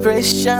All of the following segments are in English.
Celebration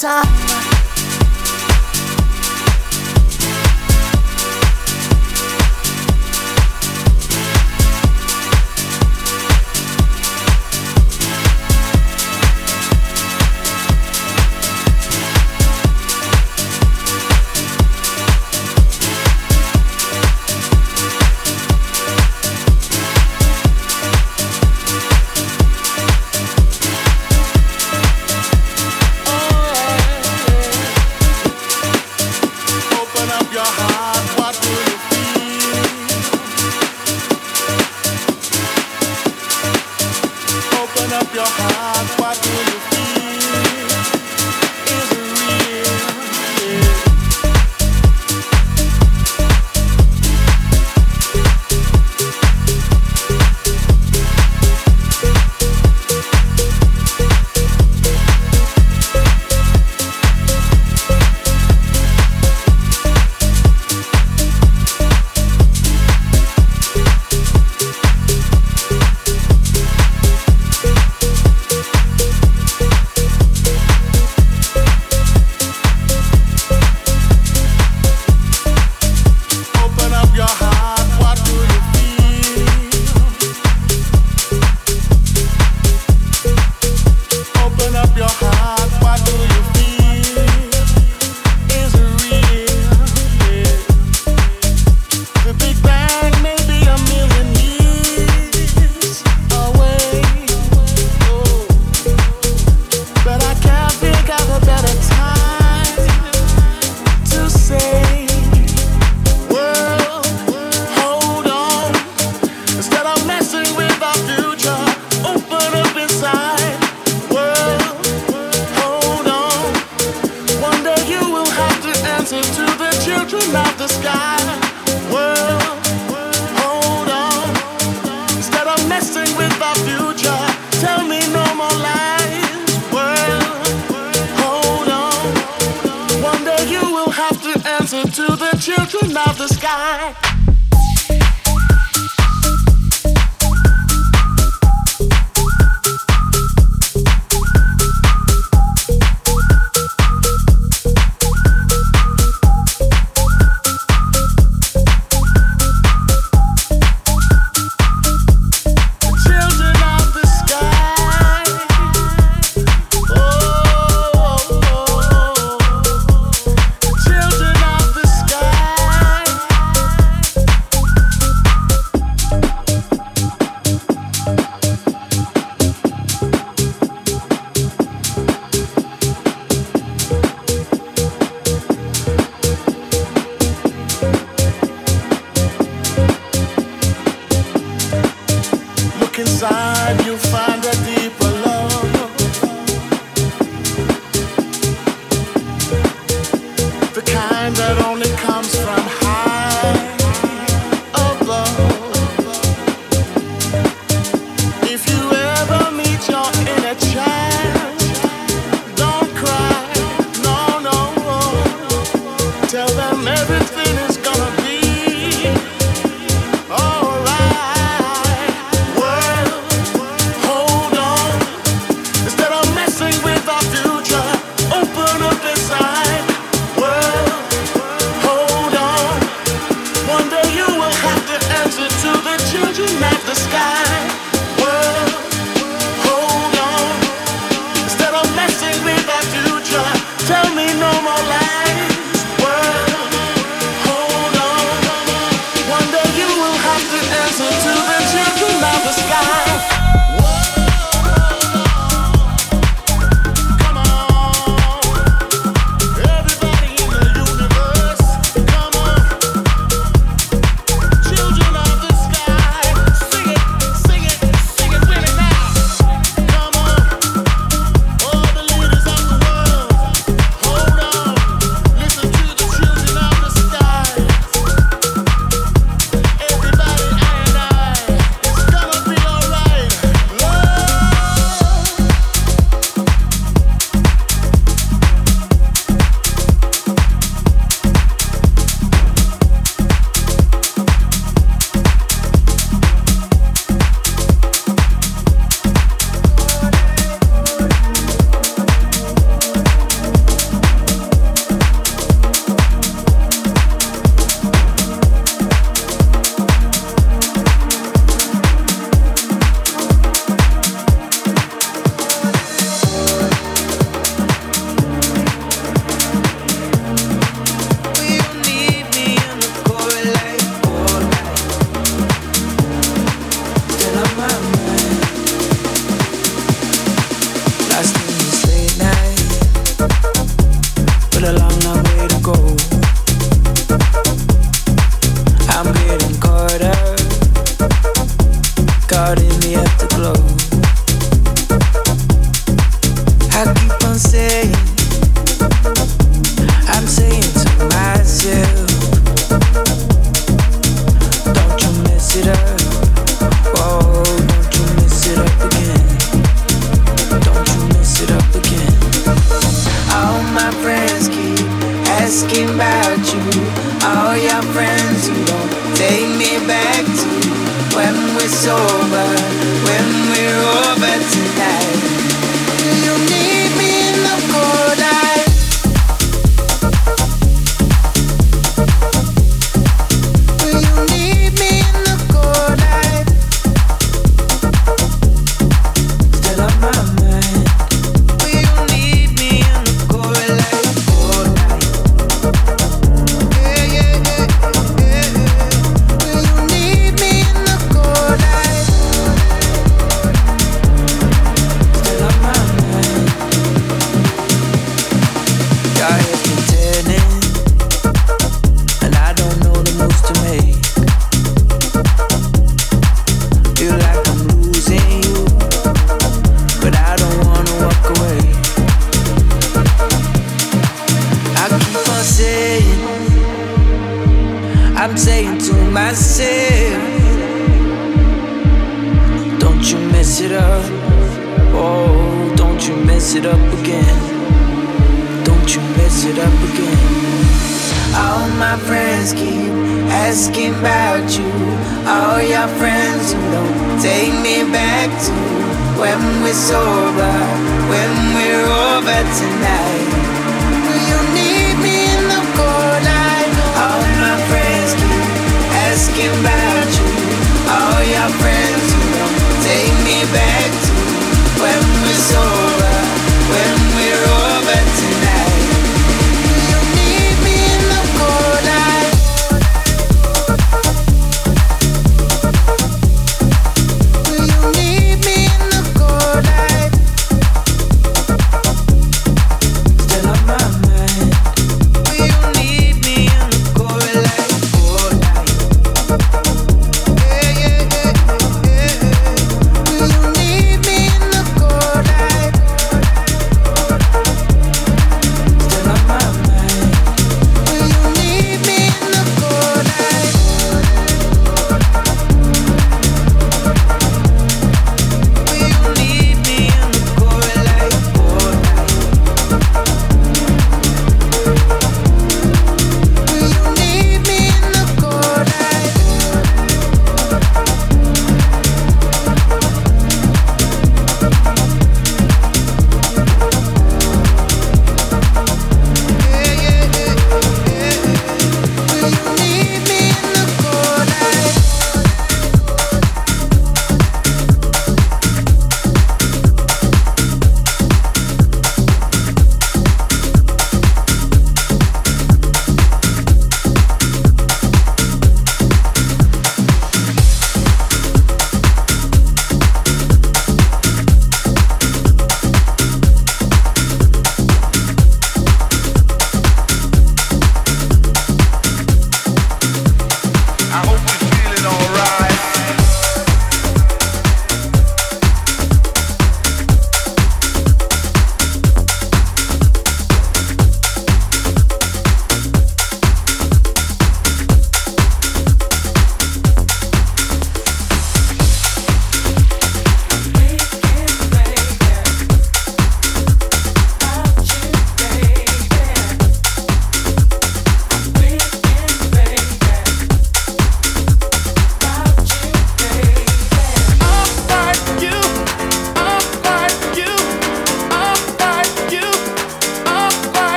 time.